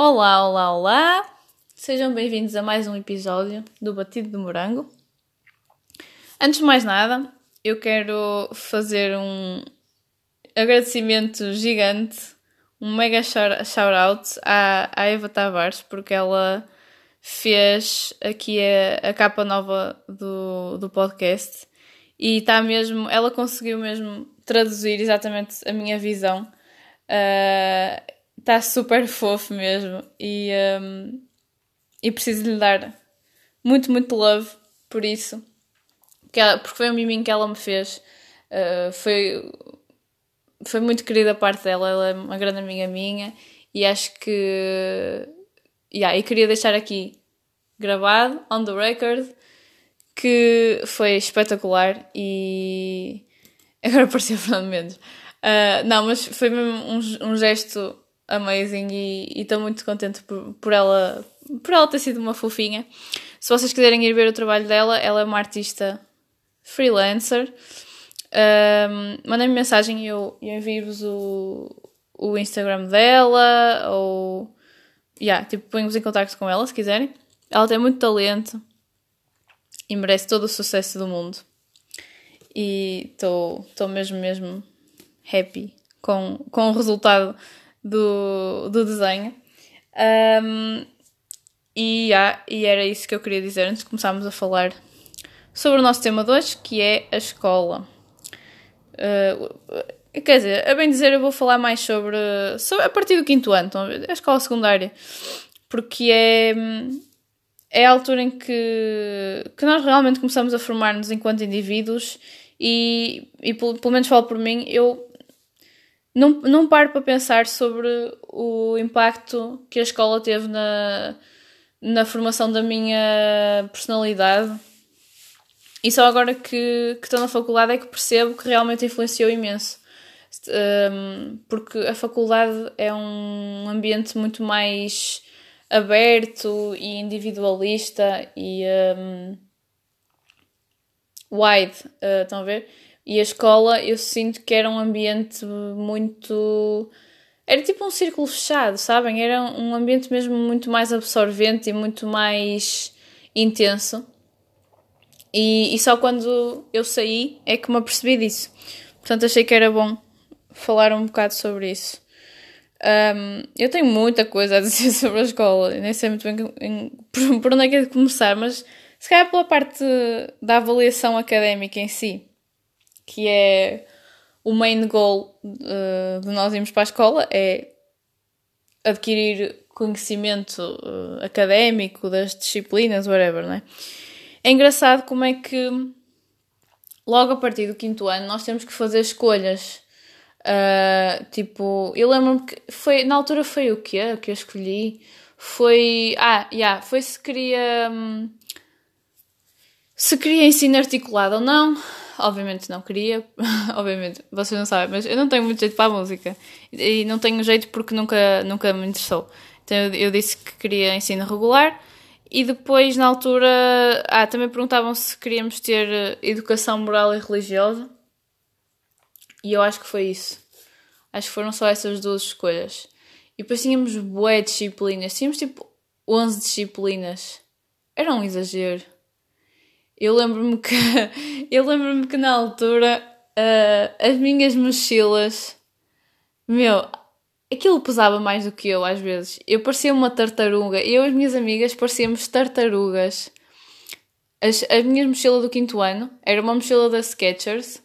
Olá, olá, olá! Sejam bem-vindos a mais um episódio do Batido de Morango. Antes de mais nada, eu quero fazer um agradecimento gigante, um mega shout-out à, à Eva Tavares, porque ela fez aqui a, a capa nova do, do podcast e está mesmo, ela conseguiu mesmo traduzir exatamente a minha visão. Está super fofo mesmo e, um, e preciso lhe dar muito, muito love por isso. Porque foi um miminho que ela me fez. Uh, foi, foi muito querida a parte dela, ela é uma grande amiga minha e acho que. Yeah, e queria deixar aqui gravado, on the record, que foi espetacular e agora parecia Fernando Mendes. Uh, não, mas foi mesmo um, um gesto amazing e estou muito contente por, por, ela, por ela ter sido uma fofinha. Se vocês quiserem ir ver o trabalho dela, ela é uma artista freelancer. Um, Mandem-me mensagem e eu, eu envio-vos o, o Instagram dela ou yeah, tipo, ponho-vos em contato com ela se quiserem. Ela tem muito talento e merece todo o sucesso do mundo. E estou mesmo, mesmo happy com, com o resultado do, do desenho. Um, e, ah, e era isso que eu queria dizer antes de começarmos a falar sobre o nosso tema de hoje, que é a escola. Uh, quer dizer, a bem dizer, eu vou falar mais sobre, sobre a partir do quinto ano, a escola secundária, porque é é a altura em que, que nós realmente começamos a formar-nos enquanto indivíduos e, e pelo, pelo menos falo por mim, eu não, não paro para pensar sobre o impacto que a escola teve na, na formação da minha personalidade. E só agora que, que estou na faculdade é que percebo que realmente influenciou imenso. Um, porque a faculdade é um ambiente muito mais aberto e individualista e um, wide, uh, estão a ver? E a escola eu sinto que era um ambiente muito. Era tipo um círculo fechado, sabem? Era um ambiente mesmo muito mais absorvente e muito mais intenso. E, e só quando eu saí é que me apercebi disso. Portanto, achei que era bom falar um bocado sobre isso. Um, eu tenho muita coisa a dizer sobre a escola, nem sei muito bem em, por, por onde é que é de começar, mas se calhar pela parte da avaliação académica em si, que é o main goal uh, de nós irmos para a escola, é adquirir conhecimento uh, académico das disciplinas, whatever, não é? É engraçado como é que logo a partir do quinto ano nós temos que fazer escolhas Uh, tipo, eu lembro-me que foi, na altura foi o quê? O que eu escolhi? Foi. Ah, yeah, foi se queria. Hum, se queria ensino articulado ou não. Obviamente não queria, obviamente, vocês não sabem, mas eu não tenho muito jeito para a música e não tenho jeito porque nunca, nunca me interessou. Então eu, eu disse que queria ensino regular e depois, na altura, ah, também perguntavam se queríamos ter eh, educação moral e religiosa. E eu acho que foi isso. Acho que foram só essas duas escolhas. E depois tínhamos bué disciplinas. Tínhamos tipo 11 disciplinas. Era um exagero. Eu lembro-me que... eu lembro-me que na altura uh, as minhas mochilas... Meu, aquilo pesava mais do que eu às vezes. Eu parecia uma tartaruga. Eu e as minhas amigas parecíamos tartarugas. As, a minha mochila do quinto ano era uma mochila da Skechers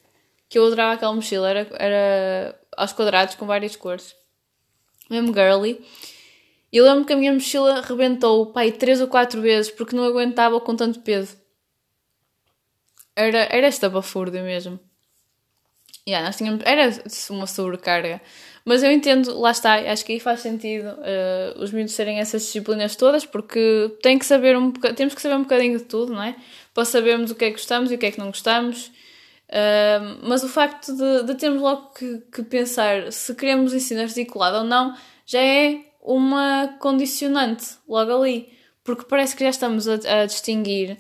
que eu adorava aquela mochila, era, era aos quadrados com várias cores, mesmo girly. E eu lembro que a minha mochila rebentou, pai, três ou quatro vezes porque não aguentava com tanto peso. Era, era esta bafurda mesmo. Yeah, nós tínhamos, era uma sobrecarga. Mas eu entendo, lá está, acho que aí faz sentido uh, os miúdos serem essas disciplinas todas, porque tem que saber um, temos que saber um bocadinho de tudo, não é? Para sabermos o que é que gostamos e o que é que não gostamos Uh, mas o facto de, de termos logo que, que, pensar se queremos ensino articulado ou não já é uma condicionante logo ali. Porque parece que já estamos a, a distinguir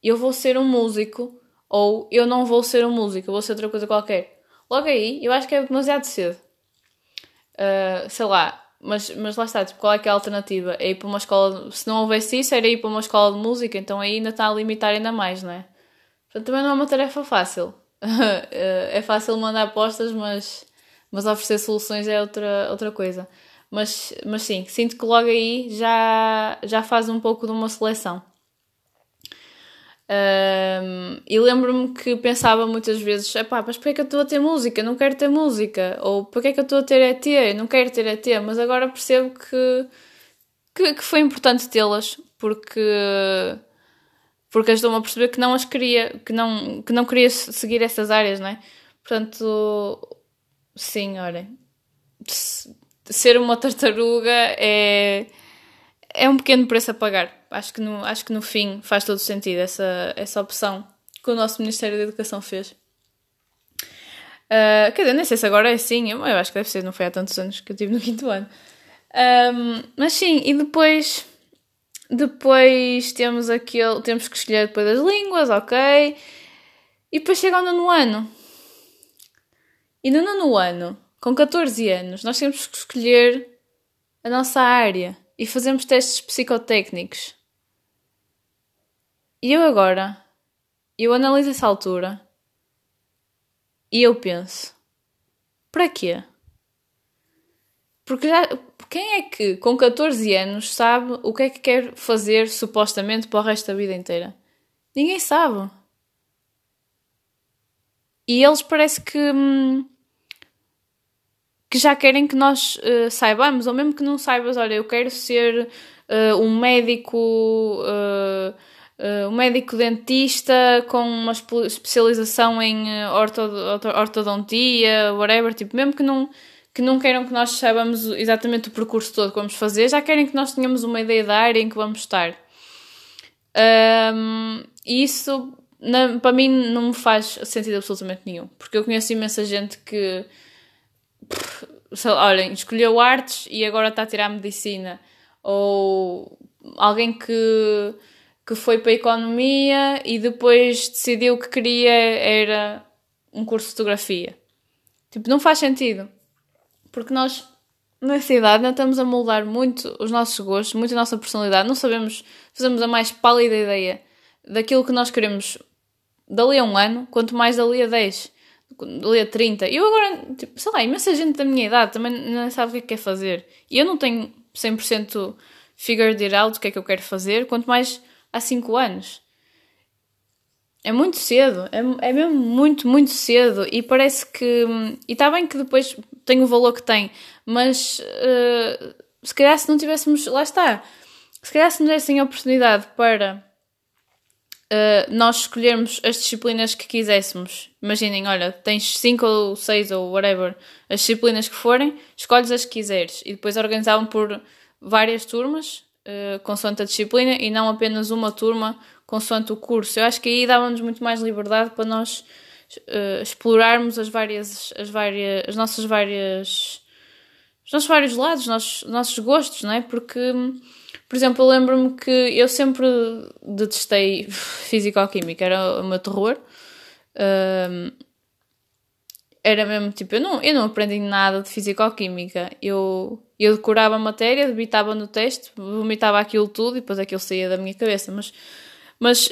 eu vou ser um músico ou eu não vou ser um músico, eu vou ser outra coisa qualquer. Logo aí, eu acho que é demasiado cedo. Uh, sei lá, mas, mas lá está, tipo, qual é que é a alternativa? É ir para uma escola, se não houvesse isso, era ir para uma escola de música, então aí ainda está a limitar ainda mais, não é? Portanto, também não é uma tarefa fácil. é fácil mandar apostas, mas, mas oferecer soluções é outra, outra coisa. Mas, mas sim, sinto que logo aí já, já faz um pouco de uma seleção. Um, e lembro-me que pensava muitas vezes: pá, mas porquê é que eu estou a ter música? Não quero ter música. Ou porquê é que eu estou a ter ET? Não quero ter ET. Mas agora percebo que, que, que foi importante tê-las porque, porque ajudou-me a perceber que não as queria, que não, que não queria seguir essas áreas, não é? Portanto, sim, olhem, ser uma tartaruga é, é um pequeno preço a pagar acho que no, acho que no fim faz todo sentido essa, essa opção que o nosso Ministério da Educação fez. Uh, quer dizer, nem sei se agora é assim, eu, eu, acho que deve ser, não foi há tantos anos que eu tive no quinto ano. Um, mas sim, e depois depois temos aquele, temos que escolher depois das línguas, ok? E depois chega o nono ano. E no nono ano, com 14 anos, nós temos que escolher a nossa área e fazemos testes psicotécnicos. E eu agora, eu analiso essa altura e eu penso: para quê? Porque já, quem é que com 14 anos sabe o que é que quer fazer supostamente para o resto da vida inteira? Ninguém sabe. E eles parece que, hum, que já querem que nós uh, saibamos, ou mesmo que não saibas, olha, eu quero ser uh, um médico. Uh, um médico dentista com uma especialização em ortodontia, whatever, tipo, mesmo que não, que não queiram que nós saibamos exatamente o percurso todo que vamos fazer, já querem que nós tenhamos uma ideia da área em que vamos estar. Um, e isso, na, para mim, não me faz sentido absolutamente nenhum, porque eu conheço imensa gente que, olhem, escolheu artes e agora está a tirar medicina, ou alguém que que foi para a economia e depois decidiu que queria era um curso de fotografia. Tipo, não faz sentido. Porque nós, nessa idade, ainda estamos a moldar muito os nossos gostos, muito a nossa personalidade. Não sabemos, fazemos a mais pálida ideia daquilo que nós queremos dali a um ano, quanto mais dali a 10, a 30. Eu agora, tipo, sei lá, imensa gente da minha idade também não sabe o que é que quer fazer. E eu não tenho 100% figured it out o que é que eu quero fazer, quanto mais há 5 anos. É muito cedo, é, é mesmo muito, muito cedo e parece que. E está bem que depois tem o valor que tem, mas uh, se calhar se não tivéssemos. Lá está. Se calhar se nos dessem a oportunidade para uh, nós escolhermos as disciplinas que quiséssemos. Imaginem, olha, tens 5 ou 6 ou whatever, as disciplinas que forem, escolhes as que quiseres e depois organizavam por várias turmas uh, consoante a disciplina e não apenas uma turma consoante o curso. Eu acho que aí dava-nos muito mais liberdade para nós uh, explorarmos as várias, as várias, as nossas várias, os nossos vários lados, os nossos, os nossos gostos, não é? Porque, por exemplo, eu lembro-me que eu sempre detestei físico-química, era o meu terror. Uh, era mesmo tipo, eu não, eu não aprendi nada de físico-química. Eu eu decorava a matéria, debitava no teste, vomitava aquilo tudo e depois aquilo saía da minha cabeça. Mas,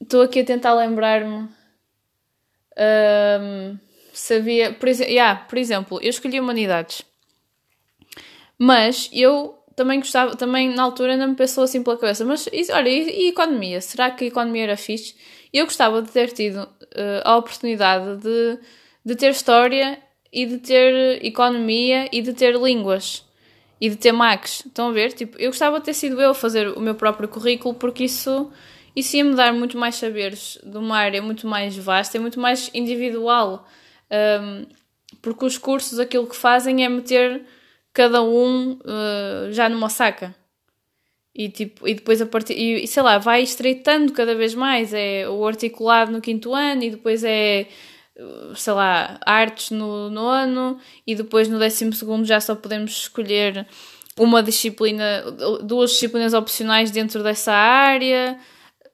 estou aqui a tentar lembrar-me. Um, sabia, por, yeah, por exemplo, eu escolhi humanidades, mas eu também gostava, também na altura ainda me pensou assim pela cabeça, mas olha, e, e economia? Será que a economia era fixe? Eu gostava de ter tido uh, a oportunidade de, de ter história e de ter economia e de ter línguas e de ter Macs. Estão a ver? Tipo, eu gostava de ter sido eu a fazer o meu próprio currículo porque isso, isso ia me dar muito mais saberes de uma área muito mais vasta e muito mais individual. Um, porque os cursos aquilo que fazem é meter cada um uh, já numa saca. E, tipo, e depois a partir. E sei lá, vai estreitando cada vez mais. É o articulado no quinto ano e depois é sei lá, artes no nono e depois no décimo segundo já só podemos escolher uma disciplina, duas disciplinas opcionais dentro dessa área.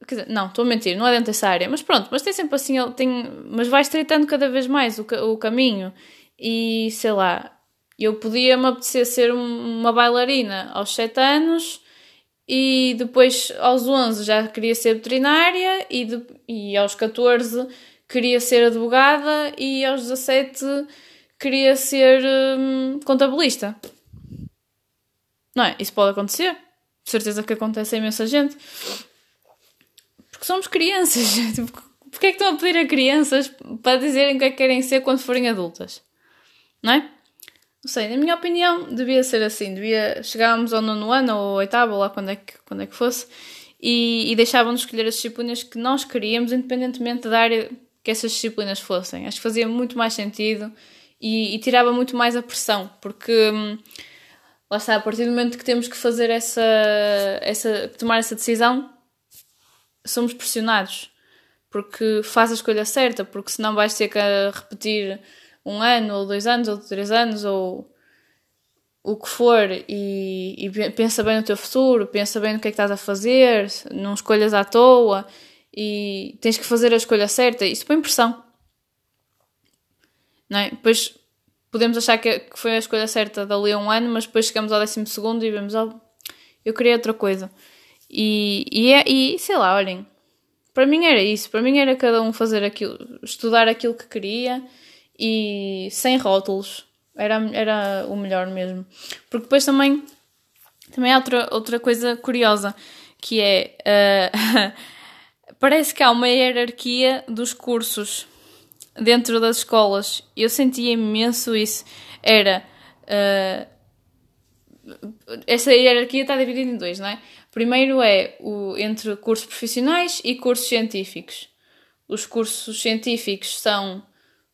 Dizer, não, estou a mentir, não é dentro dessa área, mas pronto, mas tem sempre assim, tem, mas vai estreitando cada vez mais o, o caminho e sei lá, Eu podia me apetecer ser uma bailarina aos 7 anos e depois aos 11 já queria ser veterinária e, de, e aos 14 queria ser advogada e aos 17 queria ser hum, contabilista. Não é? Isso pode acontecer. De certeza que acontece a imensa gente. Porque somos crianças. Porquê é que estão a pedir a crianças para dizerem o que é que querem ser quando forem adultas? Não é? Não sei, na minha opinião, devia ser assim. Devia chegarmos ao nono ano ou oitavo, ou lá quando é que, quando é que fosse, e, e deixavam-nos escolher as disciplinas que nós queríamos, independentemente da área que essas disciplinas fossem. Acho que fazia muito mais sentido e, e tirava muito mais a pressão, porque hum, lá está, a partir do momento que temos que fazer essa, essa tomar essa decisão, somos pressionados porque faz a escolha certa, porque senão vais ter que repetir um ano, ou dois anos, ou três anos, ou o que for, e, e, pensa bem no teu futuro, pensa bem no que é que estás a fazer, não escolhas à toa, e tens que fazer a escolha certa. Isso põe pressão. Não é? Depois podemos achar que foi a escolha certa dali a um ano, mas depois chegamos ao décimo segundo e vemos, oh, eu queria outra coisa. E, e, é, e sei lá, olhem, para mim era isso, para mim era cada um fazer aquilo, estudar aquilo que queria e sem rótulos. Era, era o melhor mesmo. Porque depois também, também há outra, outra coisa curiosa que é uh, parece que há uma hierarquia dos cursos dentro das escolas. Eu sentia imenso isso. Era uh, essa hierarquia está dividida em dois, não é? Primeiro é o entre cursos profissionais e cursos científicos. Os cursos científicos são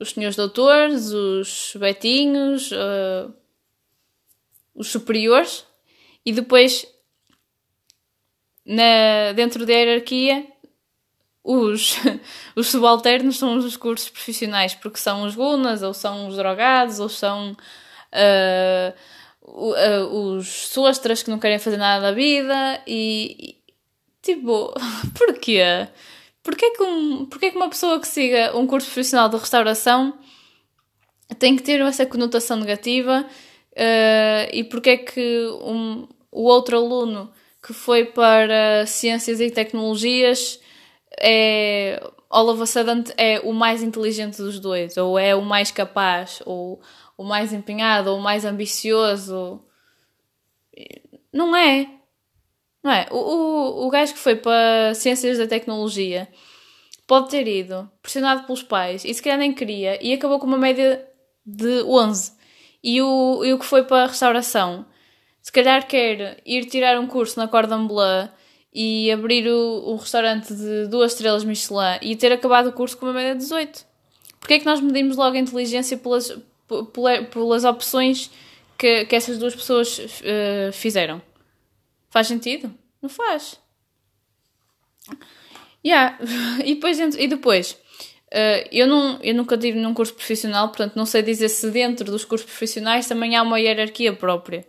os senhores doutores, os betinhos, uh, os superiores, e depois, na, dentro da hierarquia, os, os subalternos são os cursos profissionais, porque são os gunas, ou são os drogados, ou são uh, uh, os sostras que não querem fazer nada da vida, e, e tipo, porquê? Porquê que, um, porquê que uma pessoa que siga um curso profissional de restauração tem que ter essa conotação negativa uh, e porquê que um, o outro aluno que foi para ciências e tecnologias é a sudden é o mais inteligente dos dois, ou é o mais capaz, ou o mais empenhado, ou o mais ambicioso. Não é. Não é? O, o, o gajo que foi para Ciências da Tecnologia pode ter ido, pressionado pelos pais, e se calhar nem queria, e acabou com uma média de 11. E o, e o que foi para a restauração, se calhar quer ir tirar um curso na Cordon Bleu e abrir o, um restaurante de duas estrelas Michelin e ter acabado o curso com uma média de 18. Porquê é que nós medimos logo a inteligência pelas, pelas, pelas opções que, que essas duas pessoas uh, fizeram? Faz sentido? Não faz. Yeah. e depois, e depois uh, eu, não, eu nunca tive num curso profissional, portanto não sei dizer se dentro dos cursos profissionais também há uma hierarquia própria.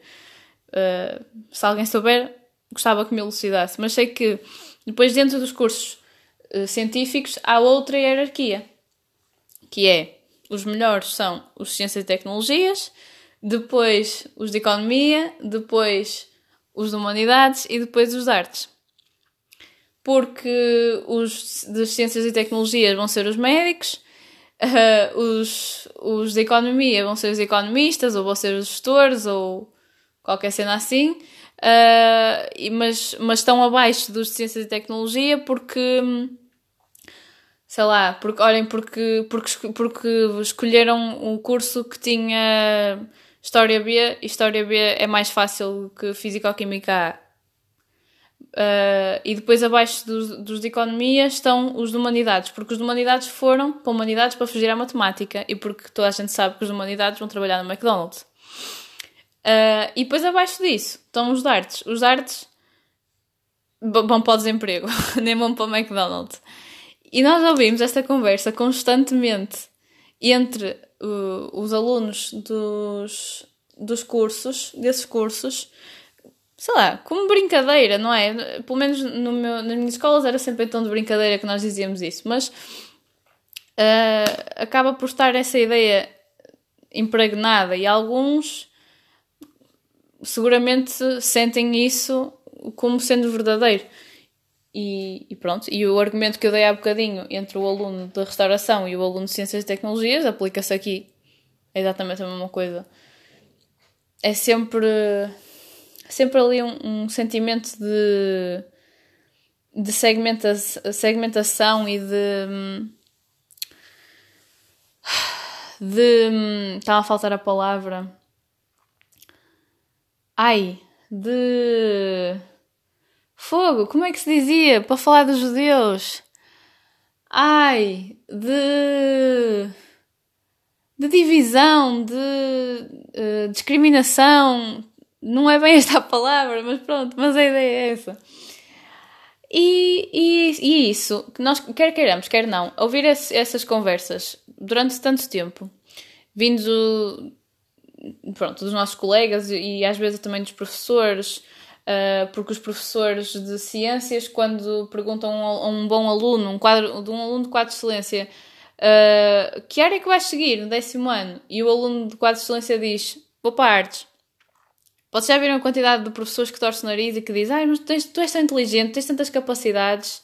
Uh, se alguém souber, gostava que me elucidasse. Mas sei que depois dentro dos cursos uh, científicos há outra hierarquia, que é os melhores são os de Ciências e Tecnologias, depois os de Economia, depois os de Humanidades e depois os de Artes. Porque os de Ciências e Tecnologias vão ser os médicos, uh, os, os de Economia vão ser os economistas, ou vão ser os gestores, ou qualquer cena assim, uh, mas, mas estão abaixo dos de Ciências e Tecnologia porque sei lá, porque olhem, porque, porque, porque escolheram um curso que tinha História B, História B é mais fácil que Físico-Química A. Uh, e depois abaixo dos, dos de Economia estão os de Humanidades, porque os de Humanidades foram para Humanidades para fugir à matemática e porque toda a gente sabe que os de Humanidades vão trabalhar no McDonald's. Uh, e depois abaixo disso estão os de Artes. Os de Artes vão para o desemprego, nem vão para o McDonald's. E nós ouvimos esta conversa constantemente entre uh, os alunos dos, dos cursos, desses cursos, sei lá, como brincadeira, não é? Pelo menos no meu, nas minhas escolas era sempre em tom de brincadeira que nós dizíamos isso, mas uh, acaba por estar essa ideia impregnada e alguns seguramente sentem isso como sendo verdadeiro. E, e, pronto, e o argumento que eu dei há bocadinho entre o aluno de restauração e o aluno de ciências e tecnologias aplica-se aqui. É exatamente a mesma coisa. É sempre, sempre ali um, um sentimento de, de segmenta segmentação e de. de. estava a faltar a palavra. Ai, de Fogo, como é que se dizia para falar dos judeus? Ai, de. de divisão, de uh, discriminação. Não é bem esta a palavra, mas pronto, mas a ideia é essa. E, e, e isso, que nós, quer queiramos, quer não, ouvir esse, essas conversas durante tanto tempo, vindo pronto, dos nossos colegas e, e às vezes também dos professores, Uh, porque os professores de ciências, quando perguntam a um, bom aluno, um quadro, de um aluno de quadro de excelência, uh, que área é que vais seguir no décimo ano? E o aluno de quadro de excelência diz: Vou para artes. Vocês já viram a quantidade de professores que torcem o nariz e que dizem: Ai, mas tu, tens, tu és tão inteligente, tens tantas capacidades.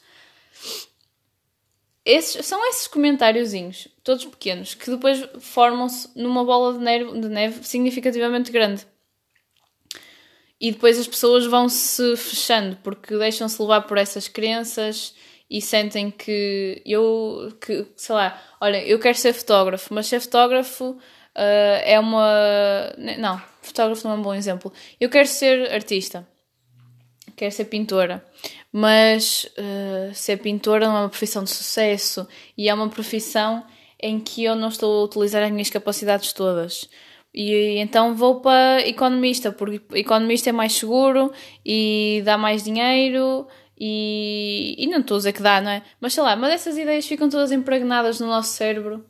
Esses, são esses comentáriozinhos, todos pequenos, que depois formam-se numa bola de neve, de neve significativamente grande e depois as pessoas vão se fechando porque deixam-se levar por essas crenças e sentem que eu, que, sei lá, olha, eu quero ser fotógrafo, mas ser fotógrafo uh, é uma. Não, fotógrafo não é um bom exemplo. Eu quero ser artista, quero ser pintora, mas uh, ser pintora não é uma profissão de sucesso e é uma profissão em que eu não estou a utilizar as minhas capacidades todas. E então vou para economista, porque economista é mais seguro e dá mais dinheiro e, e não estou a dizer que dá, não é? Mas sei lá, mas essas ideias ficam todas impregnadas no nosso cérebro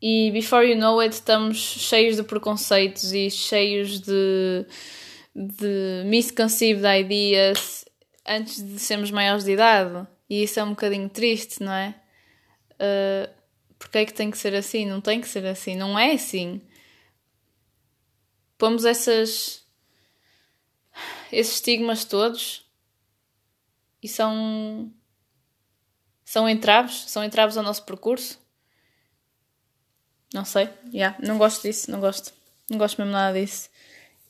e before you know it estamos cheios de preconceitos e cheios de, de misconceived ideas antes de sermos maiores de idade e isso é um bocadinho triste, não é? Uh, porque é que tem que ser assim? Não tem que ser assim, não é assim pomos essas esses estigmas todos e são são entraves, são entraves ao nosso percurso. Não sei, yeah, não gosto disso, não gosto. Não gosto mesmo nada disso.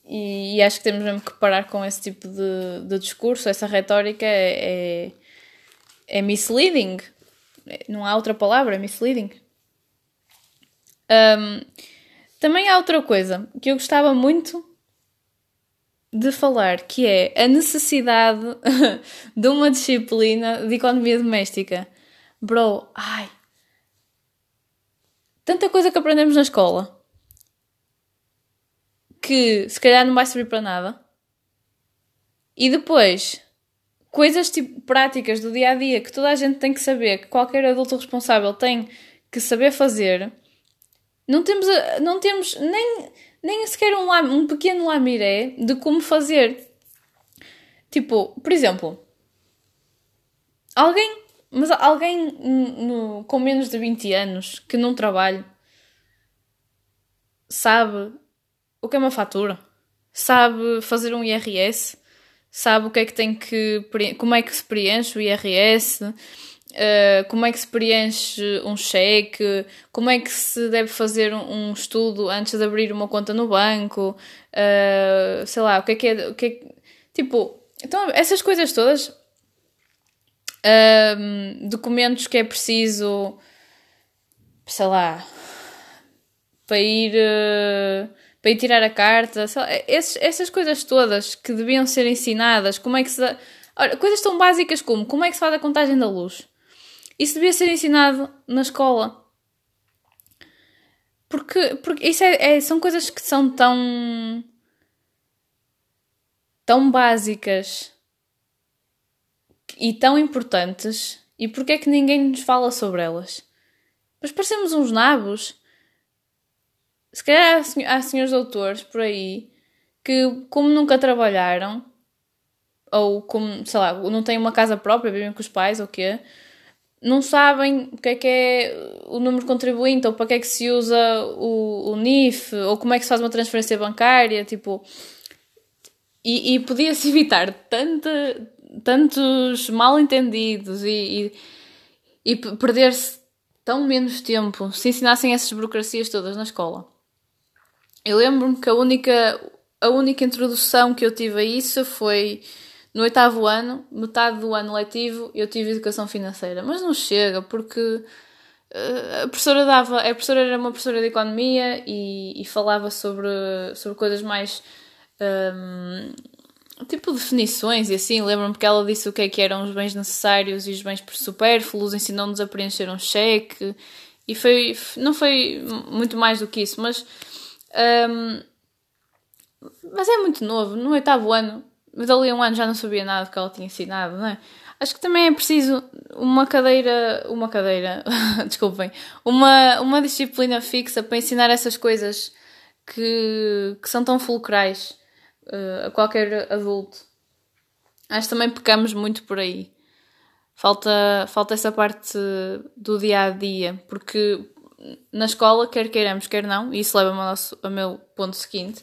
E, e acho que temos mesmo que parar com esse tipo de, de discurso, essa retórica é, é, é misleading. Não há outra palavra, é misleading. Um, também há outra coisa que eu gostava muito de falar, que é a necessidade de uma disciplina de economia doméstica. Bro, ai. Tanta coisa que aprendemos na escola que se calhar não vai servir para nada. E depois, coisas tipo práticas do dia a dia que toda a gente tem que saber, que qualquer adulto responsável tem que saber fazer não temos, não temos nem, nem sequer um, um pequeno lamiré de como fazer. Tipo, por exemplo, alguém, mas alguém no, com menos de 20 anos que não trabalha sabe o que é uma fatura, sabe fazer um IRS, sabe o que é que tem que como é que se preenche o IRS, Uh, como é que se preenche um cheque, como é que se deve fazer um, estudo antes de abrir uma conta no banco, uh, sei lá, o que é que é. O que é tipo, então, essas coisas todas, uh, documentos que é preciso, sei lá, para ir. para ir tirar a carta, esses, essas coisas todas que deviam ser ensinadas, como é que se. Olha, coisas tão básicas como como é que se faz a contagem da luz isso devia ser ensinado na escola. Porque, porque isso é, é, são coisas que são tão. tão básicas e tão importantes. E porquê é que ninguém nos fala sobre elas? Mas parecemos uns nabos. Se calhar há, há senhores doutores por aí que, como nunca trabalharam, ou como, sei lá, não têm uma casa própria, vivem com os pais ou quê, não sabem o que é que é o número contribuinte, ou para que é que se usa o, o NIF, ou como é que se faz uma transferência bancária, tipo... E, e podia-se evitar tanta, tantos mal-entendidos e, e, e perder-se tão menos tempo se ensinassem essas burocracias todas na escola. Eu lembro-me que a única, a única introdução que eu tive a isso foi no oitavo ano, metade do ano letivo, eu tive educação financeira. Mas não chega, porque uh, a professora dava. A professora era uma professora de economia e, e falava sobre, sobre coisas mais. Um, ehm, tipo definições e assim. Lembro-me que ela disse o que é que eram os bens necessários e os bens supérfluos, ensinou-nos a preencher um cheque. E foi, não foi muito mais do que isso, mas. Um, ehm, mas é muito novo, no oitavo ano mas ali um ano já não sabia nada do que ela tinha ensinado, não é? Acho que também é preciso uma cadeira, uma cadeira, desculpem, uma, uma disciplina fixa para ensinar essas coisas que, que são tão fulcrais uh, a qualquer adulto. Acho que também pecamos muito por aí. Falta, falta essa parte do dia a dia, porque na escola, quer queiramos, quer não, e isso leva-me ao, ao meu ponto seguinte,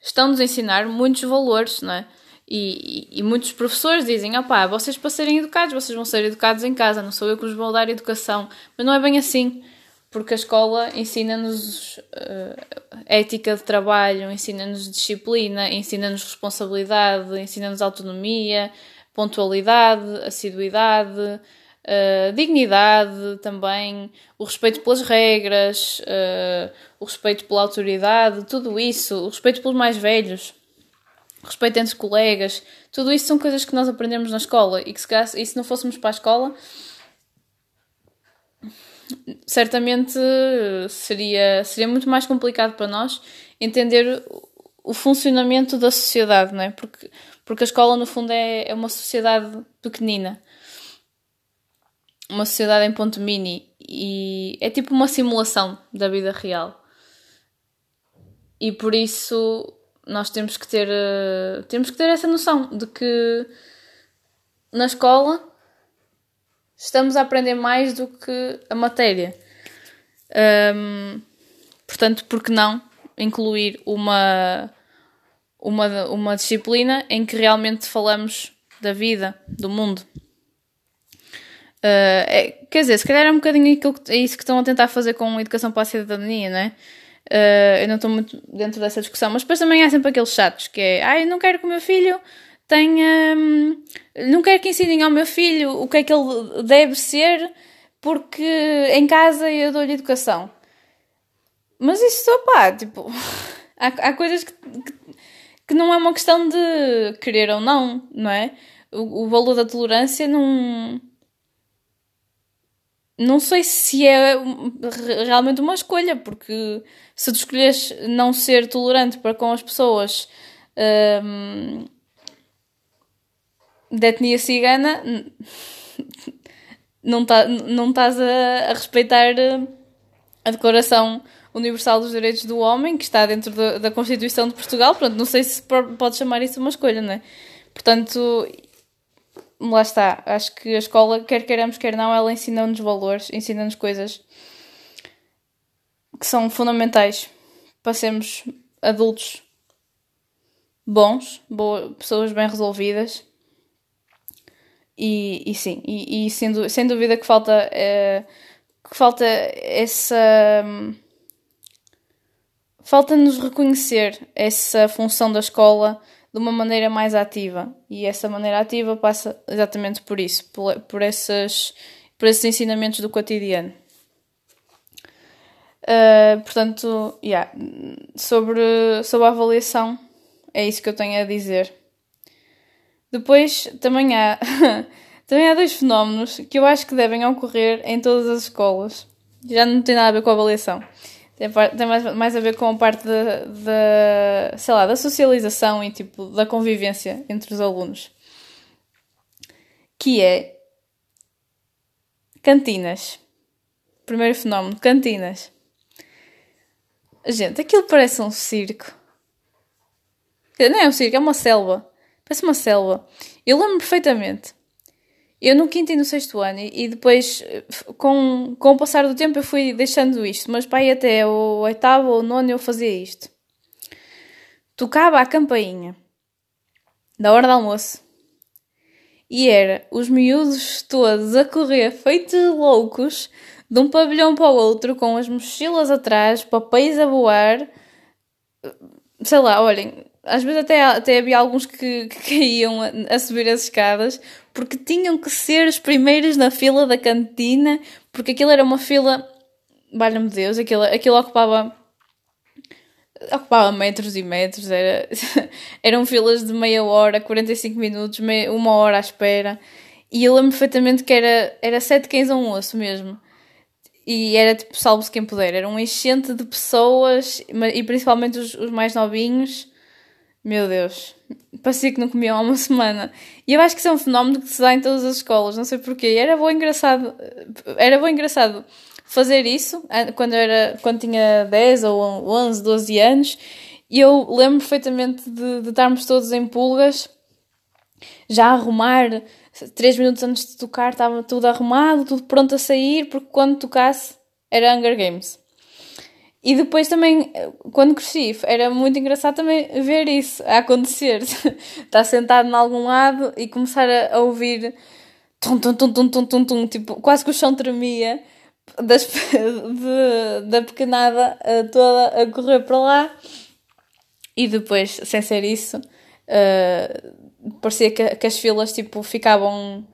estão-nos a ensinar muitos valores, não é? E, e, muitos professores dizem: opá, vocês para serem educados, vocês vão ser educados em casa, não sou eu que vos vou dar educação. Mas não é bem assim, porque a escola ensina-nos uh, ética de trabalho, ensina-nos disciplina, ensina-nos responsabilidade, ensina-nos autonomia, pontualidade, assiduidade, uh, dignidade também, o respeito pelas regras, uh, o respeito pela autoridade, tudo isso, o respeito pelos mais velhos respeito entre colegas, tudo isso são coisas que nós aprendemos na escola e que se, e se não fôssemos para a escola, certamente seria, seria muito mais complicado para nós entender o funcionamento da sociedade, não é? Porque, porque a escola, no fundo, é, é uma sociedade pequenina. Uma sociedade em ponto mini. E é tipo uma simulação da vida real. E por isso nós temos que ter uh, temos que ter essa noção de que na escola estamos a aprender mais do que a matéria. Um, portanto, por que não incluir uma, uma, uma disciplina em que realmente falamos da vida, do mundo? Uh, é, quer dizer, se calhar é um bocadinho aquilo que, é isso que estão a tentar fazer com a educação para a cidadania, não é? Uh, eu não estou muito dentro dessa discussão, mas depois também há sempre aqueles chatos que é, ai, ah, não quero que o meu filho tenha. Hum, não quero que ensinem ao meu filho o que é que ele deve ser, porque em casa eu dou-lhe educação. Mas isso, pá, tipo, há, há coisas que, que, que, não é uma questão de querer ou não, não é? O, o valor da tolerância não não sei se é realmente uma escolha, porque se tu escolhes não ser tolerante para com as pessoas um, da etnia cigana, não, tá, não estás a, a, respeitar a Declaração Universal dos Direitos do Homem, que está dentro da, da Constituição de Portugal. Pronto, não sei se pode chamar isso uma escolha, não é? Portanto, lá está. Acho que a escola, quer queiramos, quer não, ela ensina-nos valores, ensina-nos coisas que são fundamentais para sermos adultos bons, pessoas bem resolvidas. E, e sim, e, e sem, sem dúvida que falta, é, que falta essa. Falta-nos reconhecer essa função da escola de uma maneira mais ativa. E essa maneira ativa passa exatamente por isso, por, por, essas, por esses ensinamentos do cotidiano. Uh, portanto, yeah, sobre, sobre a avaliação, é isso que eu tenho a dizer. Depois também há, também há dois fenómenos que eu acho que devem ocorrer em todas as escolas. Já não tem nada a ver com a avaliação tem, tem mais, mais a ver com a parte da, sei lá, da socialização e tipo da convivência entre os alunos. Que é cantinas. Primeiro fenómeno, cantinas. Gente, aquilo parece um circo. Não é um circo, é uma selva. Parece uma selva. Eu lembro perfeitamente Eu no quinto e no sexto ano, e depois, com, com o passar do tempo, eu fui deixando isto, mas pai, até o oitavo ou nono eu fazia isto. Tocava a campainha da hora do almoço e era os miúdos todos a correr feitos loucos de um pavilhão para o outro, com as mochilas atrás, papéis a voar. Sei lá, olhem, às vezes até, até havia alguns que, que caíam a, a, subir as escadas porque tinham que ser os primeiros na fila da cantina, porque aquilo era uma fila, valha-me Deus, aquilo, aquilo ocupava ocupava metros e metros, era, eram filas de meia hora, 45 minutos, meia, uma hora à espera. E eu lembro perfeitamente que era, era sete cães a um osso mesmo. E era tipo, salvo-se quem puder, era um enchente de pessoas, e principalmente os, os mais novinhos, meu Deus, parecia que não comiam há uma semana. E eu acho que isso é um fenómeno que se dá em todas as escolas, não sei porquê. Era bom engraçado, era bom engraçado fazer isso quando, era, quando tinha 10 ou 11, 12 anos. E eu lembro perfeitamente de, de estarmos todos em pulgas, já a arrumar, 3 minutos antes de tocar estava tudo arrumado, tudo pronto a sair, porque quando tocasse era Hunger Games. E depois também, quando cresci, era muito engraçado também ver isso a acontecer. Estar sentado em algum lado e começar a, a ouvir tum, tum, tum, tum, tum, tum, tum, tipo, quase que o chão tremia das, de, da pequenada toda a correr para lá. E depois, sem ser isso, uh, parecia que, que as filas tipo, ficavam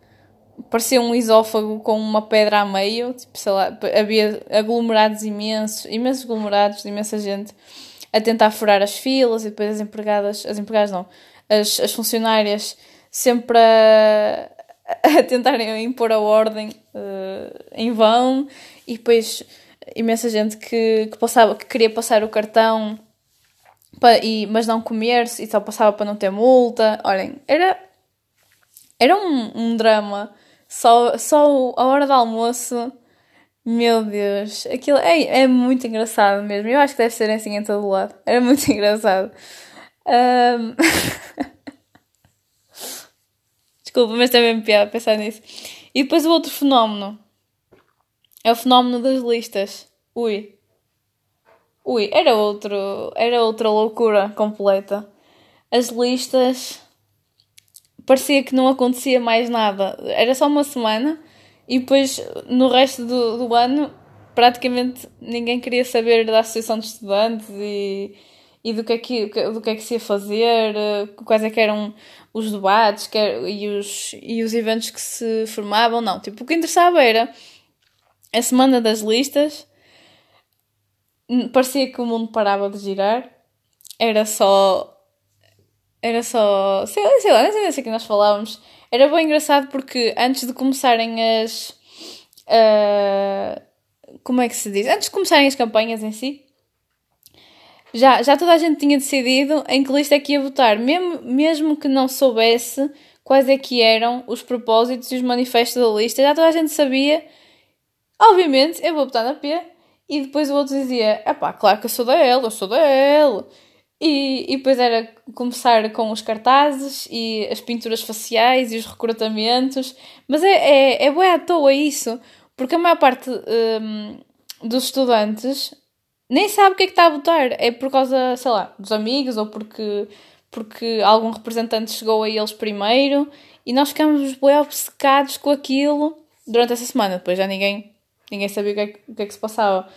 parecia um esófago com uma pedra a meio, tipo, sei lá, havia aglomerados imensos, imensos aglomerados de imensa gente a tentar furar as filas e depois as empregadas, as empregadas não, as, as funcionárias sempre a, a tentarem impor a ordem uh, em vão e depois imensa gente que, que, passava, que queria passar o cartão para, e, mas não comer-se e só passava para não ter multa. Olhem, era, era um, um drama só, só a hora do almoço. Meu Deus, aquilo é, é muito engraçado mesmo. Eu acho que deve ser assim em todo lado. Era muito engraçado. Um... Desculpa, mas também me piada pensar nisso. E depois o outro fenómeno é o fenómeno das listas. Ui. Ui, era outro, era outra loucura completa. As listas parecia que não acontecia mais nada. Era só uma semana e depois no resto do, do ano praticamente ninguém queria saber da Associação de Estudantes e, e do, que é que, do que é que se ia fazer, quais é que eram os debates e, os, e os eventos que se formavam. Não, tipo, o que interessava era a semana das listas, parecia que o mundo parava de girar, era só era só. Sei, sei lá, não sei se que nós falávamos. Era bem engraçado porque antes de começarem as. Uh, como é que se diz? Antes de começarem as campanhas em si, já, já toda a gente tinha decidido em que lista é que ia votar, mesmo, mesmo que não soubesse quais é que eram os propósitos e os manifestos da lista, já toda a gente sabia. Obviamente, eu vou votar na P. E depois o outro dizia: é pá, claro que eu sou da L, eu sou da L. E, e depois era começar com os cartazes e as pinturas faciais e os recrutamentos. Mas é, é, é bem à toa isso, porque a maior parte um, dos estudantes nem sabe o que é que está a votar. É por causa, sei lá, dos amigos ou porque, porque algum representante chegou a eles primeiro e nós ficamos bem obcecados com aquilo durante essa semana. Depois já ninguém, ninguém sabia o que, é, o que é que se passava.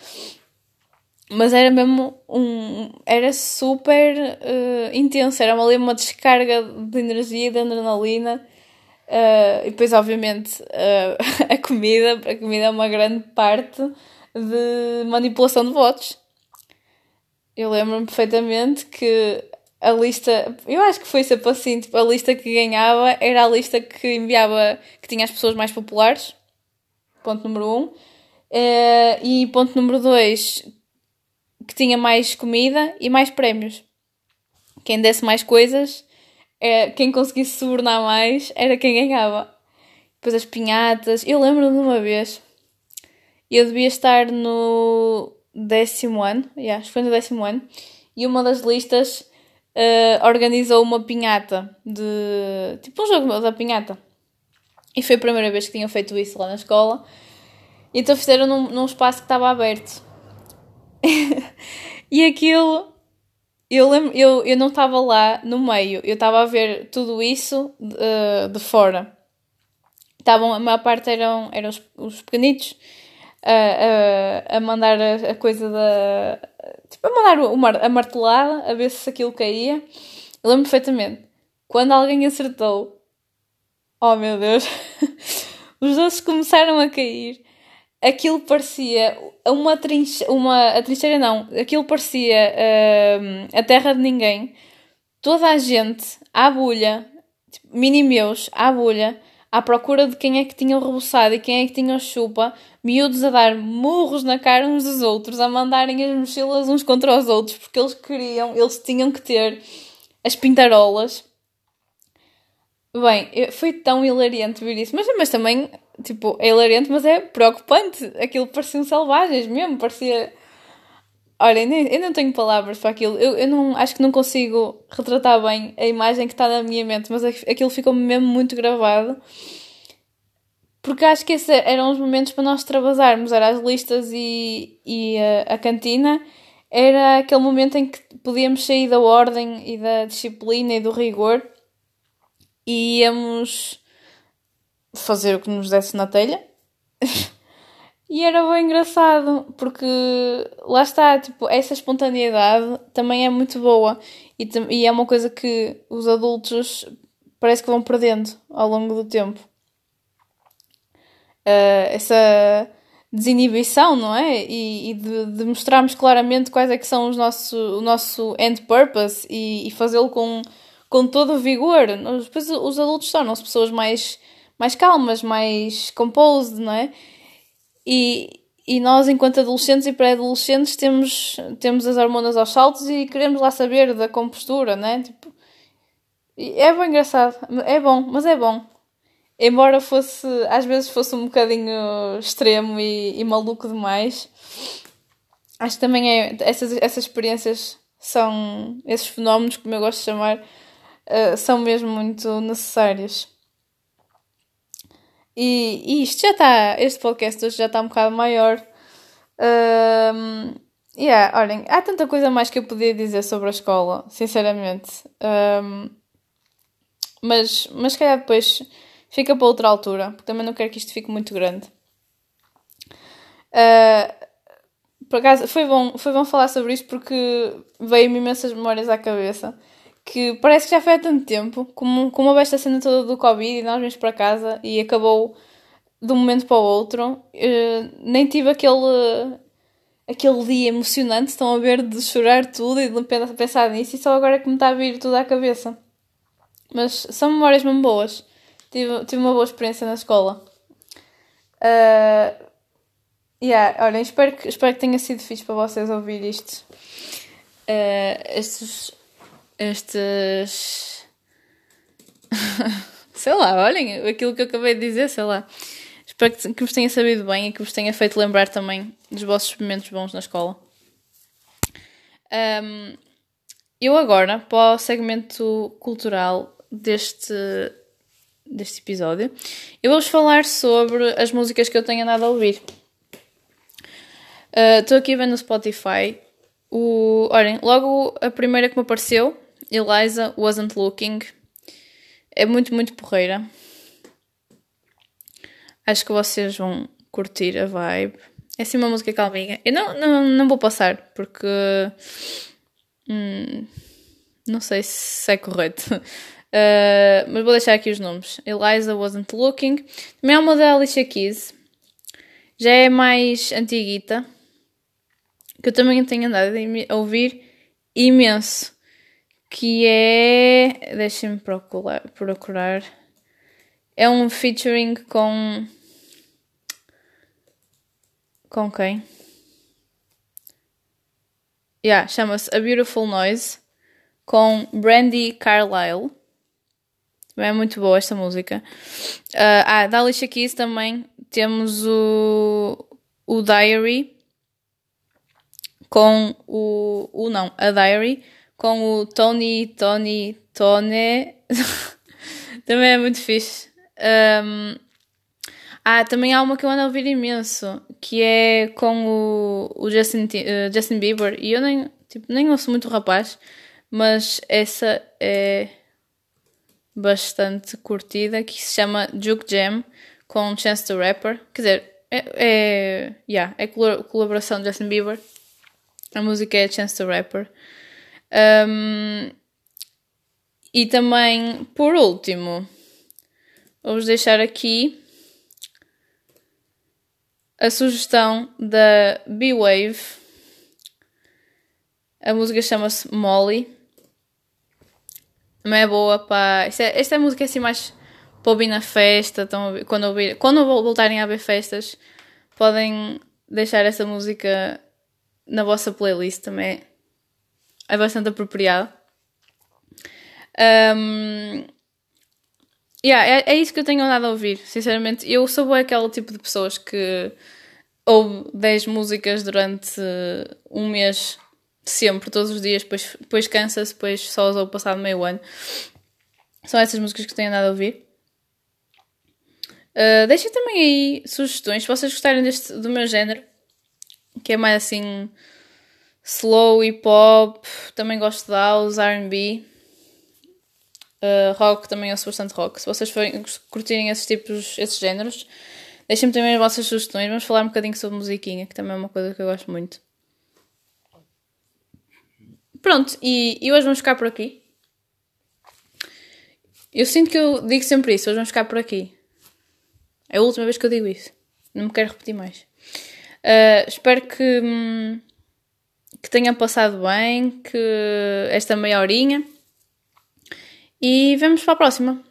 Mas era mesmo um. Era super uh, intenso, era ali uma descarga de energia, de adrenalina. Uh, e depois, obviamente, uh, a comida, a comida é uma grande parte de manipulação de votos. Eu lembro-me perfeitamente que a lista, eu acho que foi sempre assim, tipo, a lista que ganhava era a lista que enviava, que tinha as pessoas mais populares, ponto número um, uh, e ponto número dois, que tinha mais comida e mais prémios. Quem desse mais coisas, é, quem conseguisse subornar mais, era quem ganhava. Depois as pinhatas. Eu lembro-me de uma vez, eu devia estar no décimo ano, yeah, acho que foi no décimo ano, e uma das listas uh, organizou uma pinhata de. tipo um jogo da pinhata. E foi a primeira vez que tinham feito isso lá na escola. E então fizeram num, num espaço que estava aberto. e aquilo. Eu, lembro, eu, eu não estava lá no meio, eu estava a ver tudo isso de, uh, de fora. Estavam, a maior parte eram, eram os, os pequenitos a, a, a mandar a, a, coisa da. Tipo, a mandar uma, a martelada a ver se aquilo caía. Eu lembro perfeitamente. Quando alguém acertou, oh meu Deus, os doces começaram a cair. Aquilo parecia uma trincheira, uma, a trincheira não, aquilo parecia uh, a terra de ninguém. Toda a gente à bolha, tipo, mini meus à bolha, à procura de quem é que tinha o reboçado e quem é que tinha o chupa, miúdos a dar murros na cara uns dos outros, a mandarem as mochilas uns contra os outros, porque eles queriam, eles tinham que ter as pintarolas. Bem, foi tão hilariante ver isso, mas, mas também, tipo, é hilariante, mas é preocupante. Aquilo pareciam selvagens mesmo, parecia. Olha, eu não tenho palavras para aquilo. Eu, eu não, acho que não consigo retratar bem a imagem que está na minha mente, mas aquilo ficou mesmo muito gravado. Porque acho que esses eram os momentos para nós extravasarmos. Era as listas e, e a, a cantina. Era aquele momento em que podíamos sair da ordem e da disciplina e do rigor e íamos fazer o que nos desse na telha. e era bem engraçado, porque lá está, tipo, essa espontaneidade também é muito boa e, e é uma coisa que os adultos parece que vão perdendo ao longo do tempo. Uh, essa desinibição, não é? E, e de, de, mostrarmos claramente quais é que são os nosso, o nosso end purpose e, e fazê-lo com, com todo o vigor. Depois os adultos tornam-se pessoas mais, mais calmas, mais composed, não é? E, e nós, enquanto adolescentes e pré-adolescentes, temos, temos as hormonas aos saltos e queremos lá saber da compostura, né? Tipo, é bem engraçado, é bom, mas é bom embora fosse, às vezes fosse um bocadinho extremo e, e maluco demais, acho que também é, essas, essas experiências são, esses fenómenos, como eu gosto de chamar, uh, são mesmo muito necessários. E, e isto já está, este podcast hoje já está um bocado maior. Um, yeah, olhem, há tanta coisa mais que eu podia dizer sobre a escola, sinceramente. Um, mas, mas se calhar depois Fica para outra altura, porque também não quero que isto fique muito grande. Uh, por acaso, foi bom, foi bom falar sobre isto porque veio-me imensas memórias à cabeça. Que parece que já foi há tanto tempo, como, como houve esta cena toda do Covid e nós vimos para casa e acabou de um momento para o outro. Uh, nem tive aquele, aquele dia emocionante, estão a ver, de chorar tudo e de pensar nisso, e só agora é que me está a vir tudo à cabeça. Mas são memórias mesmo boas. Tive, tive uma boa experiência na escola. Uh, yeah, olhem, espero que, espero que tenha sido fixe para vocês ouvir isto. Uh, estes. Estes. sei lá, olhem, aquilo que eu acabei de dizer, sei lá. Espero que, que vos tenha sabido bem e que vos tenha feito lembrar também dos vossos momentos bons na escola. Um, eu agora, para o segmento cultural deste, deste episódio, eu vou-vos falar sobre as músicas que eu tenho andado a ouvir. Estou uh, aqui vendo no Spotify. O, olhem, logo a primeira que me apareceu, Eliza Wasn't Looking. É muito, muito porreira. Acho que vocês vão curtir a vibe. É assim uma música calminha. Eu não, não, não vou passar, porque. Hum, não sei se é correto. Uh, mas vou deixar aqui os nomes. Eliza Wasn't Looking. Também é uma da Alicia Keys. Já é mais antiguita. Que eu também tenho andado a ouvir imenso. Que é. Deixem-me procurar, procurar. É um featuring com. Com quem? Yeah, chama-se A Beautiful Noise com Brandy Carlile. É muito boa esta música. Uh, ah, da Alicia Keys também temos o, o Diary com o, o. Não, a Diary com o Tony, Tony, Tony. também é muito fixe. Um, ah, também há uma que eu ando a ouvir imenso, que é com o, o Justin, uh, Justin Bieber, e eu nem, tipo, nem ouço muito rapaz, mas essa é bastante curtida, que se chama Juke Jam, com Chance the Rapper. Quer dizer, é, é, yeah, é colaboração de Justin Bieber. A música é Chance the Rapper. Um, e também, por último, vou-vos deixar aqui a sugestão da B-Wave. A música chama-se Molly. Também é boa para. Esta, é, esta é música assim mais para ouvir na festa. Então, quando, ouvir, quando voltarem a ver festas, podem deixar essa música na vossa playlist também. É bastante apropriado. Um, yeah, é, é isso que eu tenho andado a ouvir, sinceramente. Eu sou aquele tipo de pessoas que ouve 10 músicas durante um mês, sempre, todos os dias, depois, depois cansa-se, depois só as ouve passado meio ano. São essas músicas que tenho andado a ouvir. Uh, deixem também aí sugestões, se vocês gostarem deste, do meu género, que é mais assim slow, hip hop, também gosto de house, RB. Uh, rock também ouço bastante rock. Se vocês forem, curtirem esses tipos, esses géneros, deixem-me também as vossas sugestões. Vamos falar um bocadinho sobre musiquinha, que também é uma coisa que eu gosto muito. Pronto, e, e hoje vamos ficar por aqui. Eu sinto que eu digo sempre isso, hoje vamos ficar por aqui. É a última vez que eu digo isso. Não me quero repetir mais. Uh, espero que, hum, que tenha passado bem, que esta meia horinha e vemos para a próxima.